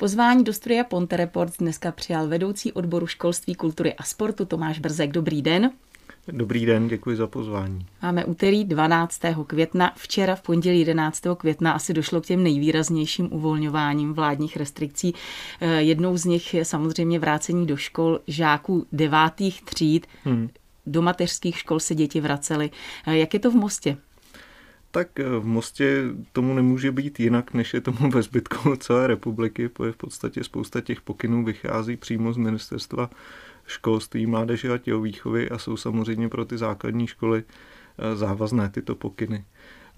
Pozvání do studia Ponte Reports dneska přijal vedoucí odboru školství, kultury a sportu Tomáš Brzek. Dobrý den. Dobrý den, děkuji za pozvání. Máme úterý 12. května. Včera v pondělí 11. května asi došlo k těm nejvýraznějším uvolňováním vládních restrikcí. Eh, jednou z nich je samozřejmě vrácení do škol žáků devátých tříd. Hmm. Do mateřských škol se děti vracely. Eh, jak je to v Mostě? Tak eh, v Mostě tomu nemůže být jinak, než je tomu ve zbytku celé republiky, protože v podstatě spousta těch pokynů vychází přímo z ministerstva školství, mládeže a tělovýchovy a jsou samozřejmě pro ty základní školy eh, závazné tyto pokyny.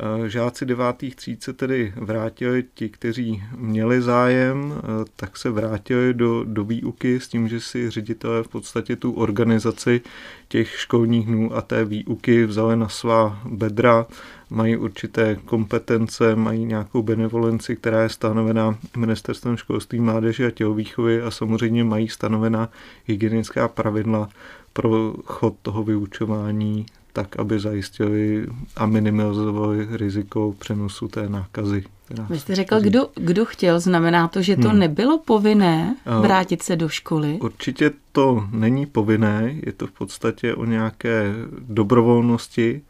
Eh, žáci devátých tříd se tedy vrátili, ti, kteří měli zájem, eh, tak se vrátili do, do výuky s tím, že si ředitelé v podstatě tu organizaci těch školních dnů a té výuky vzali na svá bedra, mají určité kompetence, mají nějakou benevolenci, která je stanovená ministerstvem školství, mládeže a tělovýchovy a samozřejmě mají stanovená hygienická pravidla pro chod toho vyučování tak, aby zajistili a minimalizovali riziko přenosu té nákazy. Vy jste řekl, kdo, kdo chtěl, znamená to, že to hmm. nebylo povinné vrátit se do školy? Určitě to není povinné, je to v podstatě o nějaké dobrovolnosti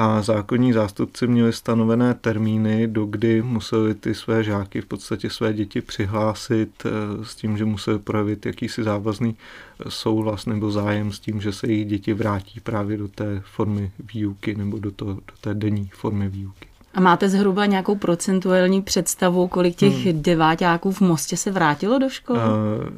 a zákonní zástupci měli stanovené termíny, do kdy museli ty své žáky, v podstatě své děti přihlásit eh, s tím, že museli projevit jakýsi závazný eh, souhlas nebo zájem s tím, že se jejich děti vrátí právě do té formy výuky nebo do, to, do té denní formy výuky. A máte zhruba nějakou procentuální představu, kolik těch hmm. deváťáků v Mostě se vrátilo do školy? Uh,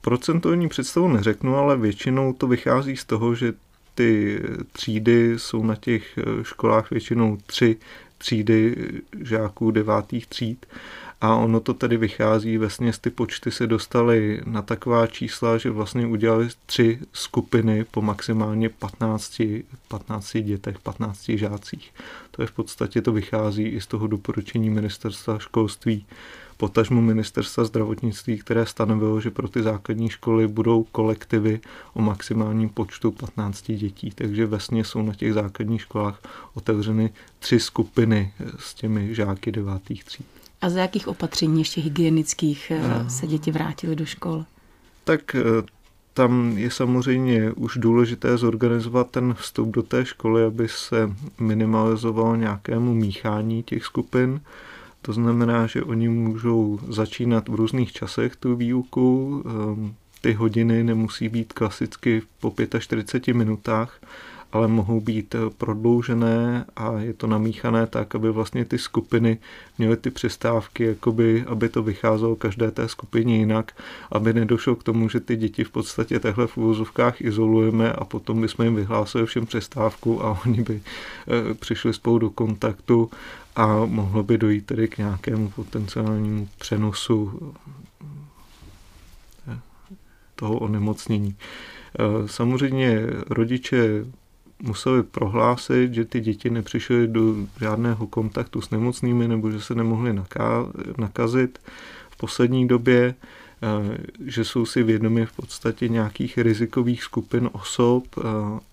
procentuální představu neřeknu, ale většinou to vychází z toho, že ty třídy jsou na těch eh, školách většinou tři třídy žáků devátých tříd a ono to tedy vychází, vlastně ty počty se dostaly na taková čísla, že vlastně udělali tři skupiny po maximálně 15, 15 dětech, 15 žácích. To je v podstatě, to vychází i z toho doporučení ministerstva školství potažmu ministerstva zdravotnictví, které stanovilo, že pro ty základní školy budou kolektivy o maximálním počtu 15 dětí. Takže vesně jsou na těch základních školách otevřeny tři skupiny s těmi žáky devátých tříd. A za jakých opatření ještě hygienických eh, se děti vrátily do škol? Tak eh, tam je samozřejmě už důležité zorganizovat ten vstup do té školy, aby se minimalizovalo nějakému míchání těch skupin. To znamená, že oni můžou začínat v různých časech tu výuku. Ehm, ty hodiny nemusí být klasicky po 45 minutách, ale mohou být prodloužené a je to namíchané tak, aby vlastně ty skupiny měly ty přestávky, jakoby, aby to vycházelo každé té skupině jinak, aby nedošlo k tomu, že ty děti v podstatě tehle v úvozovkách izolujeme a potom bychom jim vyhlásili všem přestávku a oni by e, přišli spolu do kontaktu a mohlo by dojít tedy k nějakému potenciálnímu přenosu e, toho onemocnění. Samozřejmě rodiče museli prohlásit, že ty děti nepřišly do žádného kontaktu s nemocnými nebo že se nemohli nakazit v poslední době, eh, že jsou si vědomi v podstatě nějakých rizikových skupin osob eh,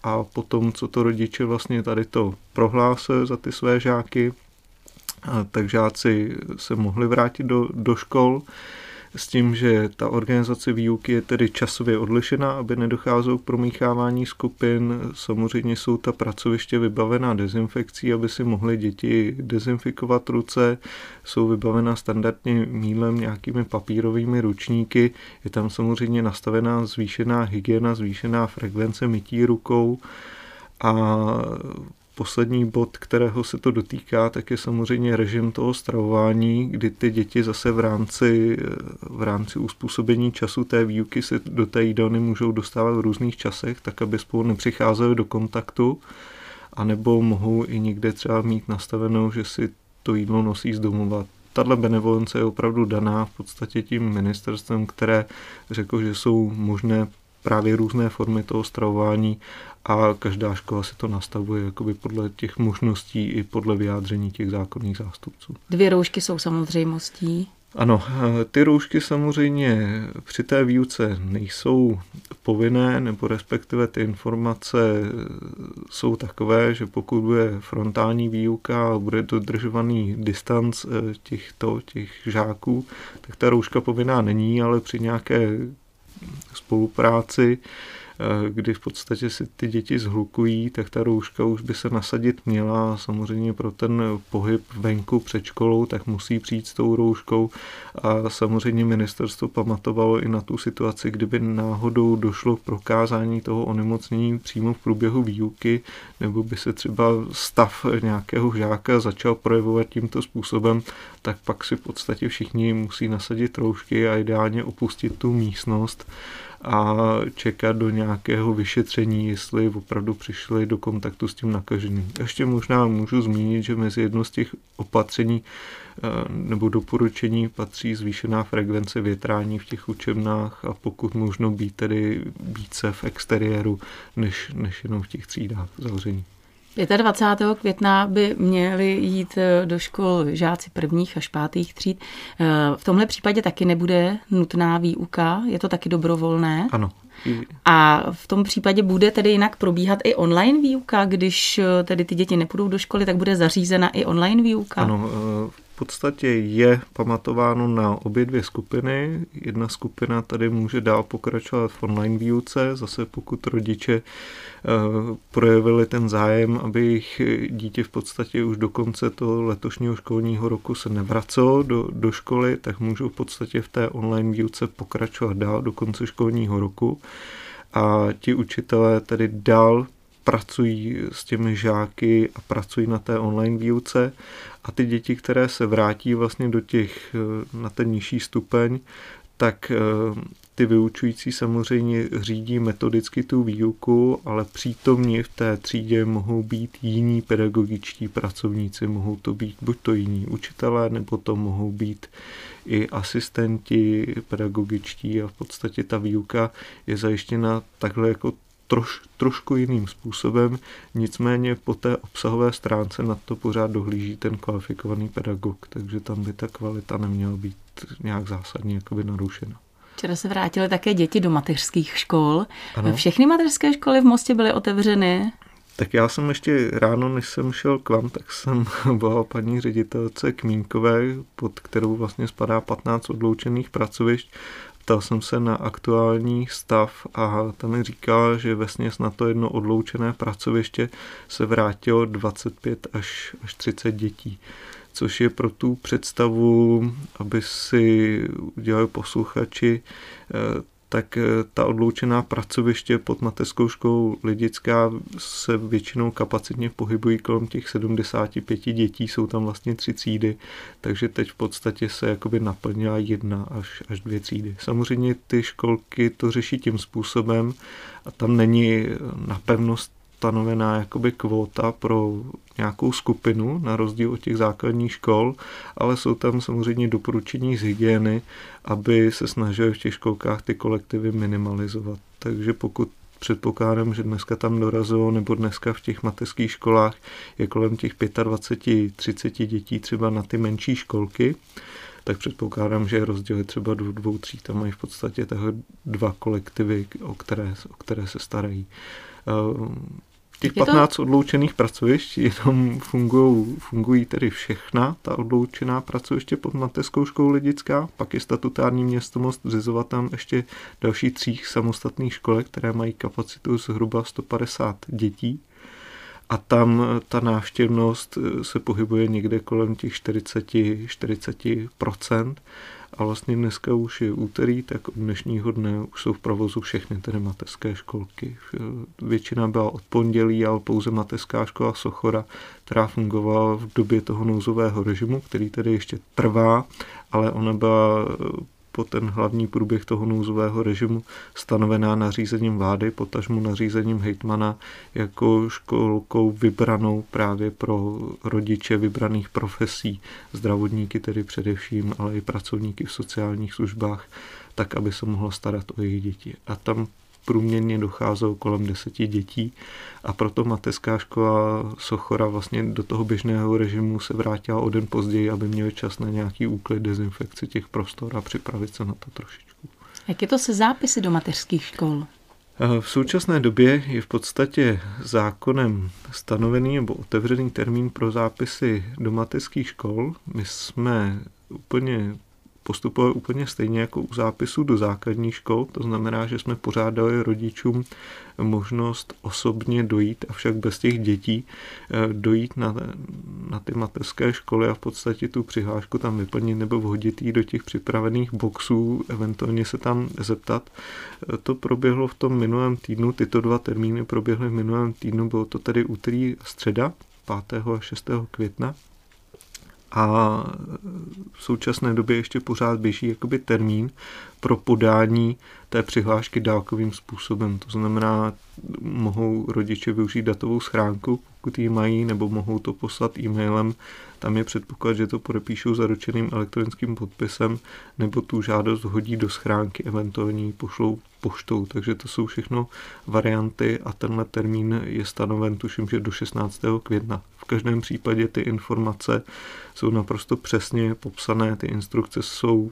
a potom, co to rodiče vlastně tady to prohlásili za ty své žáky, eh, tak žáci se mohli vrátit do, do škol s tím, že ta organizace výuky je tedy časově odlišená, aby nedocházelo k promíchávání skupin. Samozřejmě jsou ta pracoviště vybavená dezinfekcí, aby si mohly děti dezinfikovat ruce. Jsou vybavena standardně mílem nějakými papírovými ručníky. Je tam samozřejmě nastavená zvýšená hygiena, zvýšená frekvence mytí rukou a Poslední bod, kterého se to dotýká, tak je samozřejmě režim toho stravování, kdy ty děti zase v rámci, v rámci uspůsobení času té výuky se do té jídelny můžou dostávat v různých časech, tak aby spolu nepřicházeli do kontaktu, anebo mohou i někde třeba mít nastavenou, že si to jídlo nosí z domova. Tato benevolence je opravdu daná v podstatě tím ministerstvem, které řekl, že jsou možné právě různé formy toho stravování a každá škola si to nastavuje jakoby podle těch možností i podle vyjádření těch zákonných zástupců. Dvě roušky jsou samozřejmostí. Ano, ty roušky samozřejmě při té výuce nejsou povinné, nebo respektive ty informace jsou takové, že pokud bude frontální výuka a bude dodržovaný distanc eh, těchto, těch žáků, tak ta rouška povinná není, ale při nějaké spolupráci Eh, kdy v podstatě si ty děti zhlukují, tak ta rouška už by se nasadit měla. Samozřejmě pro ten pohyb venku před školou, tak musí přijít s tou rouškou. A samozřejmě ministerstvo pamatovalo i na tu situaci, kdyby náhodou došlo k prokázání toho onemocnění přímo v průběhu výuky, nebo by se třeba stav nějakého žáka začal projevovat tímto způsobem, tak pak si v podstatě všichni musí nasadit roušky a ideálně opustit tu místnost a čekat do nějakého vyšetření, jestli opravdu přišli do kontaktu s tím nakaženým. Ještě možná můžu zmínit, že mezi jedno z těch opatření eh, nebo doporučení patří zvýšená frekvence větrání v těch učebnách a pokud možno být tedy více v exteriéru, než, než jenom v těch třídách zavření. 25. května by měli jít eh, do škol žáci prvních až pátých tříd. Eh, v tomhle případě taky nebude nutná výuka, je to taky dobrovolné. Ano. A v tom případě bude tedy jinak probíhat i online výuka, když eh, tedy ty děti nepůjdou do školy, tak bude zařízena i online výuka? Ano, v podstatě je pamatováno na obě dvě skupiny. Jedna skupina tady může dál pokračovat v online výuce, zase pokud rodiče eh, projevili ten zájem, aby jejich dítě v podstatě už do konce toho letošního školního roku se nevracelo do, do školy, tak můžou v podstatě v té online výuce pokračovat dál do konce školního roku. A ti učitelé tedy dál pracují s těmi žáky a pracují na té online výuce. A ty děti, které se vrátí vlastně do těch, eh, na ten nižší stupeň, tak eh, ty vyučující samozřejmě řídí metodicky tu výuku, ale přítomně v té třídě mohou být jiní pedagogičtí pracovníci, mohou to být buď to jiní učitelé, nebo to mohou být i asistenti pedagogičtí. A v podstatě ta výuka je zajištěna takhle jako troš, trošku jiným způsobem, nicméně po té obsahové stránce na to pořád dohlíží ten kvalifikovaný pedagog, takže tam by ta kvalita neměla být nějak zásadně jakoby narušena. Včera se vrátily také děti do mateřských škol. Ano. Všechny mateřské školy v Mostě byly otevřeny. Tak já jsem ještě ráno, než jsem šel k vám, tak jsem volal paní ředitelce Kmínkové, pod kterou vlastně spadá 15 odloučených pracovišť ptal jsem se na aktuální stav a tam mi říkala, že ve na to jedno odloučené pracoviště se vrátilo 25 až, až 30 dětí což je pro tu představu, aby si udělali posluchači eh, tak eh, ta odloučená pracoviště pod mateřskou školou Lidická se většinou kapacitně pohybují kolem těch 75 dětí, jsou tam vlastně tři třídy, takže teď v podstatě se jakoby naplnila jedna až, až dvě třídy. Samozřejmě ty školky to řeší tím způsobem a tam není napevnost stanovená jakoby kvóta pro nějakou skupinu, na rozdíl od těch základních škol, ale jsou tam samozřejmě doporučení z hygieny, aby se snažili v těch školkách ty kolektivy minimalizovat. Takže pokud předpokládám, že dneska tam dorazilo, nebo dneska v těch mateřských školách je kolem těch 25-30 dětí třeba na ty menší školky, tak předpokládám, že je rozdíl třeba do dvou tří, tam mají v podstatě dva kolektivy, o které, o které se starají. Těch 15 to... odloučených pracovišť jenom fungují, fungují tedy všechna ta odloučená pracoviště pod mateřskou školou Lidická, pak je statutární město Most zřizovat tam ještě další tří samostatných školek, které mají kapacitu zhruba 150 dětí. A tam ta návštěvnost se pohybuje někde kolem těch 40, 40% a vlastně dneska už je úterý, tak od dnešního dne už jsou v provozu všechny tedy mateřské školky. Většina byla od pondělí, ale pouze mateřská škola Sochora, která fungovala v době toho nouzového režimu, který tedy ještě trvá, ale ona byla po ten hlavní průběh toho nouzového režimu stanovená nařízením vlády, potažmu nařízením hejtmana jako školkou vybranou právě pro rodiče vybraných profesí, zdravotníky tedy především, ale i pracovníky v sociálních službách, tak, aby se mohlo starat o jejich děti. A tam průměrně docházelo kolem deseti dětí a proto mateřská škola Sochora vlastně do toho běžného režimu se vrátila o den později, aby měli čas na nějaký úklid, dezinfekci těch prostor a připravit se na to trošičku. Jak je to se zápisy do mateřských škol? V současné době je v podstatě zákonem stanovený nebo otevřený termín pro zápisy do mateřských škol. My jsme úplně postupovali úplně stejně jako u zápisu do základních škol, to znamená, že jsme pořádali rodičům možnost osobně dojít, avšak bez těch dětí, eh, dojít na, na ty mateřské školy a v podstatě tu přihlášku tam vyplnit nebo vhodit ji do těch připravených boxů, eventuálně se tam zeptat. Eh, to proběhlo v tom minulém týdnu, tyto dva termíny proběhly v minulém týdnu, bylo to tedy úterý středa, 5. a 6. května a v současné době ještě pořád běží jakoby termín pro podání té přihlášky dálkovým způsobem. To znamená, mohou rodiče využít datovou schránku, pokud ji mají, nebo mohou to poslat e-mailem. Tam je předpoklad, že to podepíšou zaručeným elektronickým podpisem, nebo tu žádost hodí do schránky, eventuálně ji pošlou poštou. Takže to jsou všechno varianty a tenhle termín je stanoven, tuším, že do 16. května. V každém případě ty informace jsou naprosto přesně popsané, ty instrukce jsou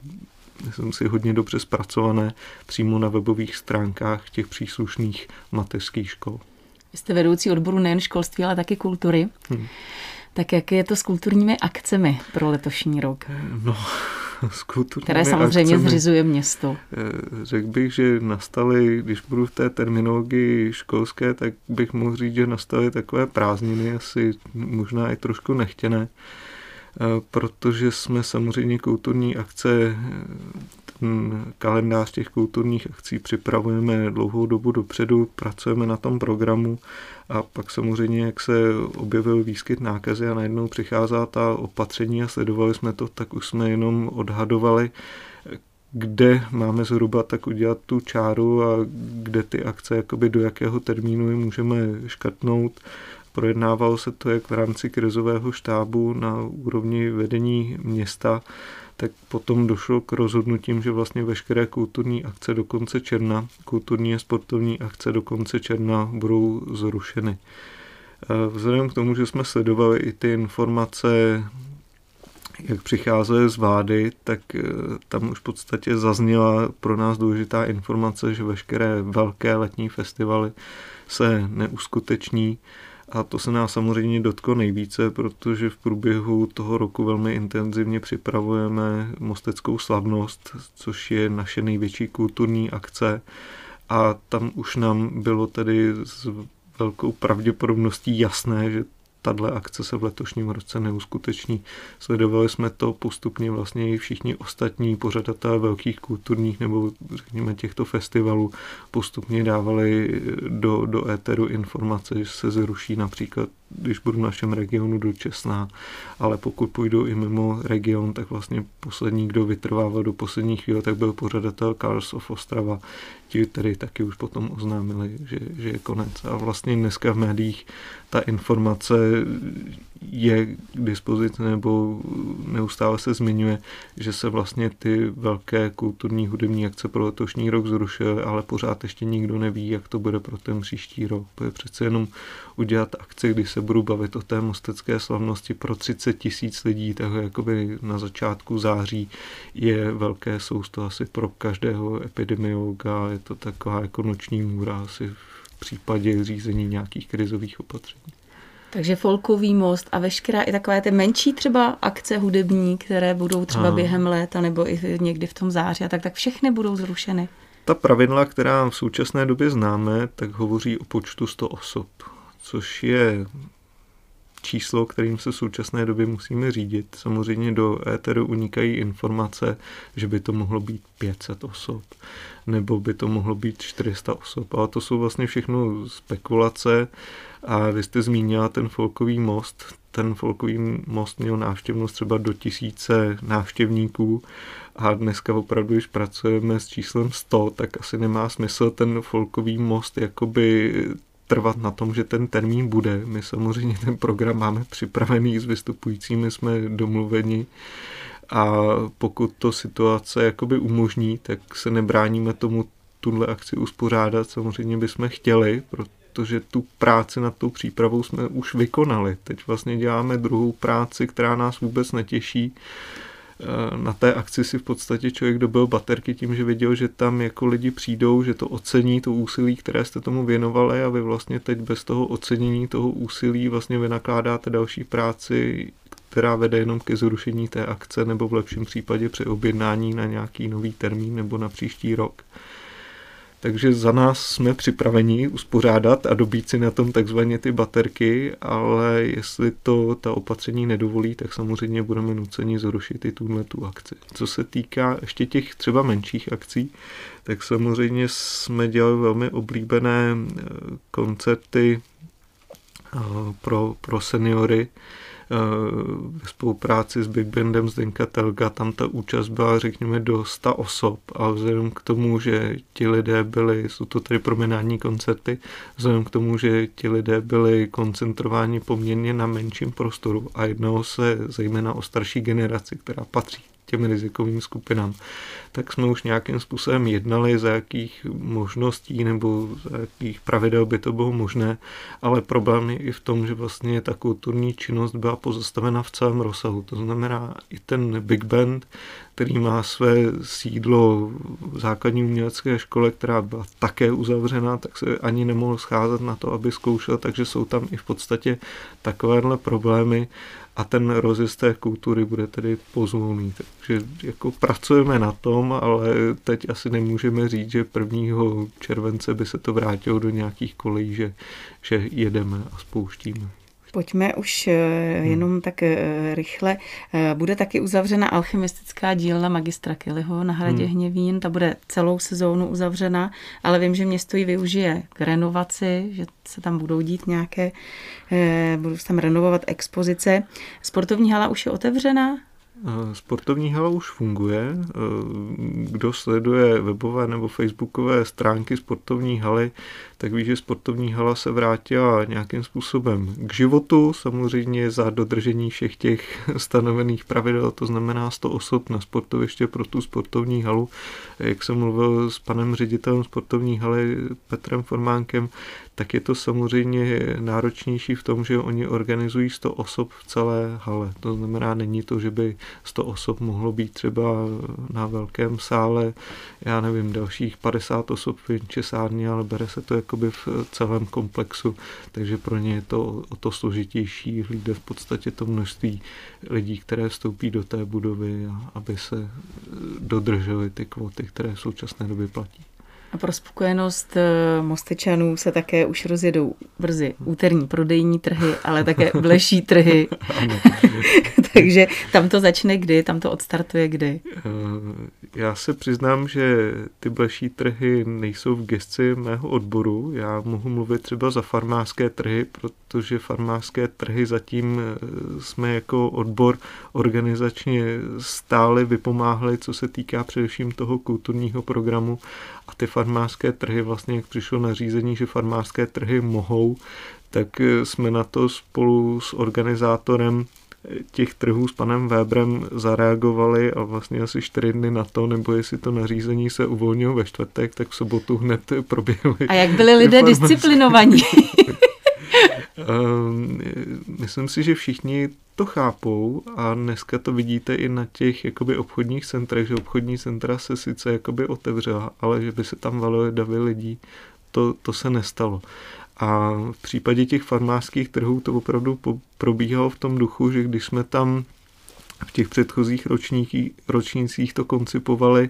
myslím si, hodně dobře zpracované přímo na webových stránkách těch příslušných mateřských škol. Vy jste vedoucí odboru nejen školství, ale taky kultury. Hmm. Tak jak je to s kulturními akcemi pro letošní rok? No, s kulturními Které samozřejmě akcemi, zřizuje město. Eh, řekl bych, že nastaly, když budu v té terminologii školské, tak bych mohl říct, že nastaly takové prázdniny, asi možná i trošku nechtěné Eh, protože jsme samozřejmě kulturní akce, ten kalendář těch kulturních akcí připravujeme dlouhou dobu dopředu, pracujeme na tom programu a pak samozřejmě, jak se objevil výskyt nákazy a najednou přicházela ta opatření a sledovali jsme to, tak už jsme jenom odhadovali, kde máme zhruba tak udělat tu čáru a kde ty akce, jakoby do jakého termínu je můžeme škrtnout. Projednávalo se to jak v rámci krizového štábu na úrovni vedení města, tak potom došlo k rozhodnutím, že vlastně veškeré kulturní akce do konce června, kulturní a sportovní akce do konce června budou zrušeny. Vzhledem k tomu, že jsme sledovali i ty informace, jak přicházely z vlády, tak eh, tam už v podstatě zazněla pro nás důležitá informace, že veškeré velké letní festivaly se neuskuteční a to se nás samozřejmě dotklo nejvíce, protože v průběhu toho roku velmi intenzivně připravujeme Mosteckou slavnost, což je naše největší kulturní akce. A tam už nám bylo tedy s velkou pravděpodobností jasné, že tahle akce se v letošním roce neuskuteční. Sledovali jsme to postupně vlastně i všichni ostatní pořadatelé velkých kulturních nebo řekněme těchto festivalů postupně dávali do, do éteru informace, že se zruší například když budu v našem regionu do Česná, ale pokud půjdu i mimo region, tak vlastně poslední, kdo vytrvával do posledních chvíle, tak byl pořadatel Karls of Ostrava. Ti tedy taky už potom oznámili, že, že je konec. A vlastně dneska v médiích ta informace je k dispozici nebo neustále se zmiňuje, že se vlastně ty velké kulturní hudební akce pro letošní rok zrušily, ale pořád ještě nikdo neví, jak to bude pro ten příští rok. To je přece jenom udělat akci, kdy se budu bavit o té mostecké slavnosti pro 30 tisíc lidí, tak jakoby na začátku září je velké sousto asi pro každého epidemiologa, je to taková jako noční můra asi v případě řízení nějakých krizových opatření. Takže folkový most a veškerá i takové ty menší třeba akce hudební, které budou třeba Aha. během léta nebo i někdy v tom září a tak, tak všechny budou zrušeny. Ta pravidla, která v současné době známe, tak hovoří o počtu 100 osob, což je číslo, kterým se v současné době musíme řídit. Samozřejmě do éteru unikají informace, že by to mohlo být 500 osob, nebo by to mohlo být 400 osob, ale to jsou vlastně všechno spekulace a vy jste zmínila ten folkový most. Ten folkový most měl návštěvnost třeba do tisíce návštěvníků a dneska opravdu, když pracujeme s číslem 100, tak asi nemá smysl ten folkový most jakoby trvat na tom, že ten termín bude. My samozřejmě ten program máme připravený, s vystupujícími jsme domluveni a pokud to situace jakoby umožní, tak se nebráníme tomu tuhle akci uspořádat. Samozřejmě bychom chtěli, protože tu práci nad tou přípravou jsme už vykonali. Teď vlastně děláme druhou práci, která nás vůbec netěší. Eh, na té akci si v podstatě člověk dobil baterky tím, že viděl, že tam jako lidi přijdou, že to ocení, to úsilí, které jste tomu věnovali a vy vlastně teď bez toho ocenění toho úsilí vlastně vynakládáte další práci, která vede jenom ke zrušení té akce nebo v lepším případě přeobjednání na nějaký nový termín nebo na příští rok. Takže za nás jsme připraveni uspořádat a dobít si na tom takzvaně ty baterky, ale jestli to ta opatření nedovolí, tak samozřejmě budeme nuceni zrušit i tuhle tu akci. Co se týká ještě těch třeba menších akcí, tak samozřejmě jsme dělali velmi oblíbené eh, koncerty eh, pro, pro seniory, ve spolupráci s Big Bandem Zdenka Telga, tam ta účast byla řekněme do 100 osob. A vzhledem k tomu, že ti lidé byli, jsou to tedy promenádní koncerty, vzhledem k tomu, že ti lidé byli koncentrováni poměrně na menším prostoru a jednalo se zejména o starší generaci, která patří těm rizikovým skupinám, tak jsme už nějakým způsobem jednali, za jakých možností nebo za jakých pravidel by to bylo možné, ale problém je i v tom, že vlastně ta kulturní činnost byla pozastavena v celém rozsahu. To znamená i ten Big Band, který má své sídlo v základní umělecké škole, která byla také uzavřena, tak se ani nemohl scházet na to, aby zkoušel, takže jsou tam i v podstatě takovéhle problémy a ten rozjezd té kultury bude tedy pozvolný. Takže jako pracujeme na tom, ale teď asi nemůžeme říct, že 1. července by se to vrátilo do nějakých kolejí, že, že jedeme a spouštíme. Pojďme už eh, hmm. jenom tak eh, rychle. Eh, bude taky uzavřena alchymistická dílna magistra Kellyho na hradě hmm. Hněvín. Ta bude celou sezónu uzavřena, ale vím, že město ji využije k renovaci, že se tam budou dít nějaké, budou se tam renovovat expozice. Sportovní hala už je otevřena? Sportovní hala už funguje. Kdo sleduje webové nebo facebookové stránky sportovní haly, tak ví, že sportovní hala se vrátila nějakým způsobem k životu, samozřejmě za dodržení všech těch stanovených pravidel, to znamená 100 osob na sportoviště pro tu sportovní halu. Jak jsem mluvil s panem ředitelem sportovní haly Petrem Formánkem, tak je to samozřejmě náročnější v tom, že oni organizují 100 osob v celé hale. To znamená, není to, že by 100 osob mohlo být třeba na velkém sále, já nevím, dalších 50 osob v česárně, ale bere se to jakoby v celém komplexu, takže pro ně je to o to složitější hlídat v podstatě to množství lidí, které vstoupí do té budovy, aby se dodržely ty kvoty, které v současné době platí. A pro spokojenost eh, Mostečanů se také už rozjedou brzy úterní prodejní trhy, ale také bleší trhy. Takže tam to začne kdy, tam to odstartuje kdy? Eh, já se přiznám, že ty bleší trhy nejsou v gesci mého odboru. Já mohu mluvit třeba za farmářské trhy, protože farmářské trhy zatím eh, jsme jako odbor organizačně stále vypomáhali, co se týká především toho kulturního programu a ty farmářské trhy, vlastně jak přišlo nařízení, že farmářské trhy mohou, tak eh, jsme na to spolu s organizátorem eh, těch trhů s panem Weberem zareagovali a vlastně asi čtyři dny na to, nebo jestli to nařízení se uvolnilo ve čtvrtek, tak v sobotu hned proběhly. A jak byli lidé disciplinovaní? Ehm, myslím si, že všichni to chápou a dneska to vidíte i na těch jakoby obchodních centrech, že obchodní centra se sice jakoby otevřela, ale že by se tam valily davy lidí, to, to se nestalo. A v případě těch farmářských trhů to opravdu probíhalo v tom duchu, že když jsme tam v těch předchozích ročnících to koncipovali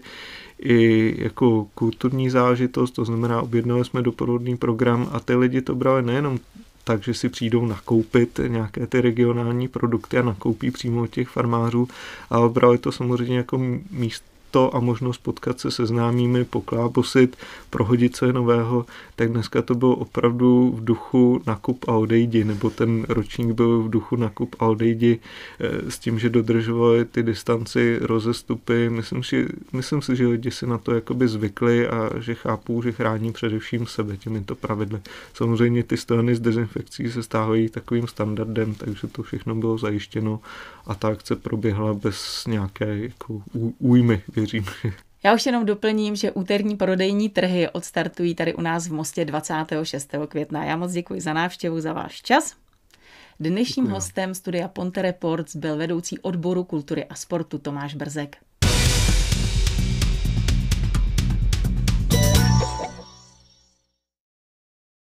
i jako kulturní zážitost, to znamená objednali jsme doprovodný program a ty lidi to brali nejenom takže si přijdou nakoupit nějaké ty regionální produkty a nakoupí přímo od těch farmářů, ale brali to samozřejmě jako místo to a možnost potkat se se známými, poklábosit, prohodit se nového, tak dneska to bylo opravdu v duchu nakup a odejdi, nebo ten ročník byl v duchu nakup a odejdi eh, s tím, že dodržovali ty distanci, rozestupy. Myslím si, myslím si, že lidi si na to jakoby zvykli a že chápou, že chrání především sebe těmito pravidly. Samozřejmě ty stojany z dezinfekcí se stávají takovým standardem, takže to všechno bylo zajištěno a ta akce proběhla bez nějaké jako újmy, věřím. Já už jenom doplním, že úterní prodejní trhy odstartují tady u nás v Mostě 26. května. Já moc děkuji za návštěvu, za váš čas. Dnešním Děkuji. hostem studia Ponte Reports byl vedoucí odboru kultury a sportu Tomáš Brzek.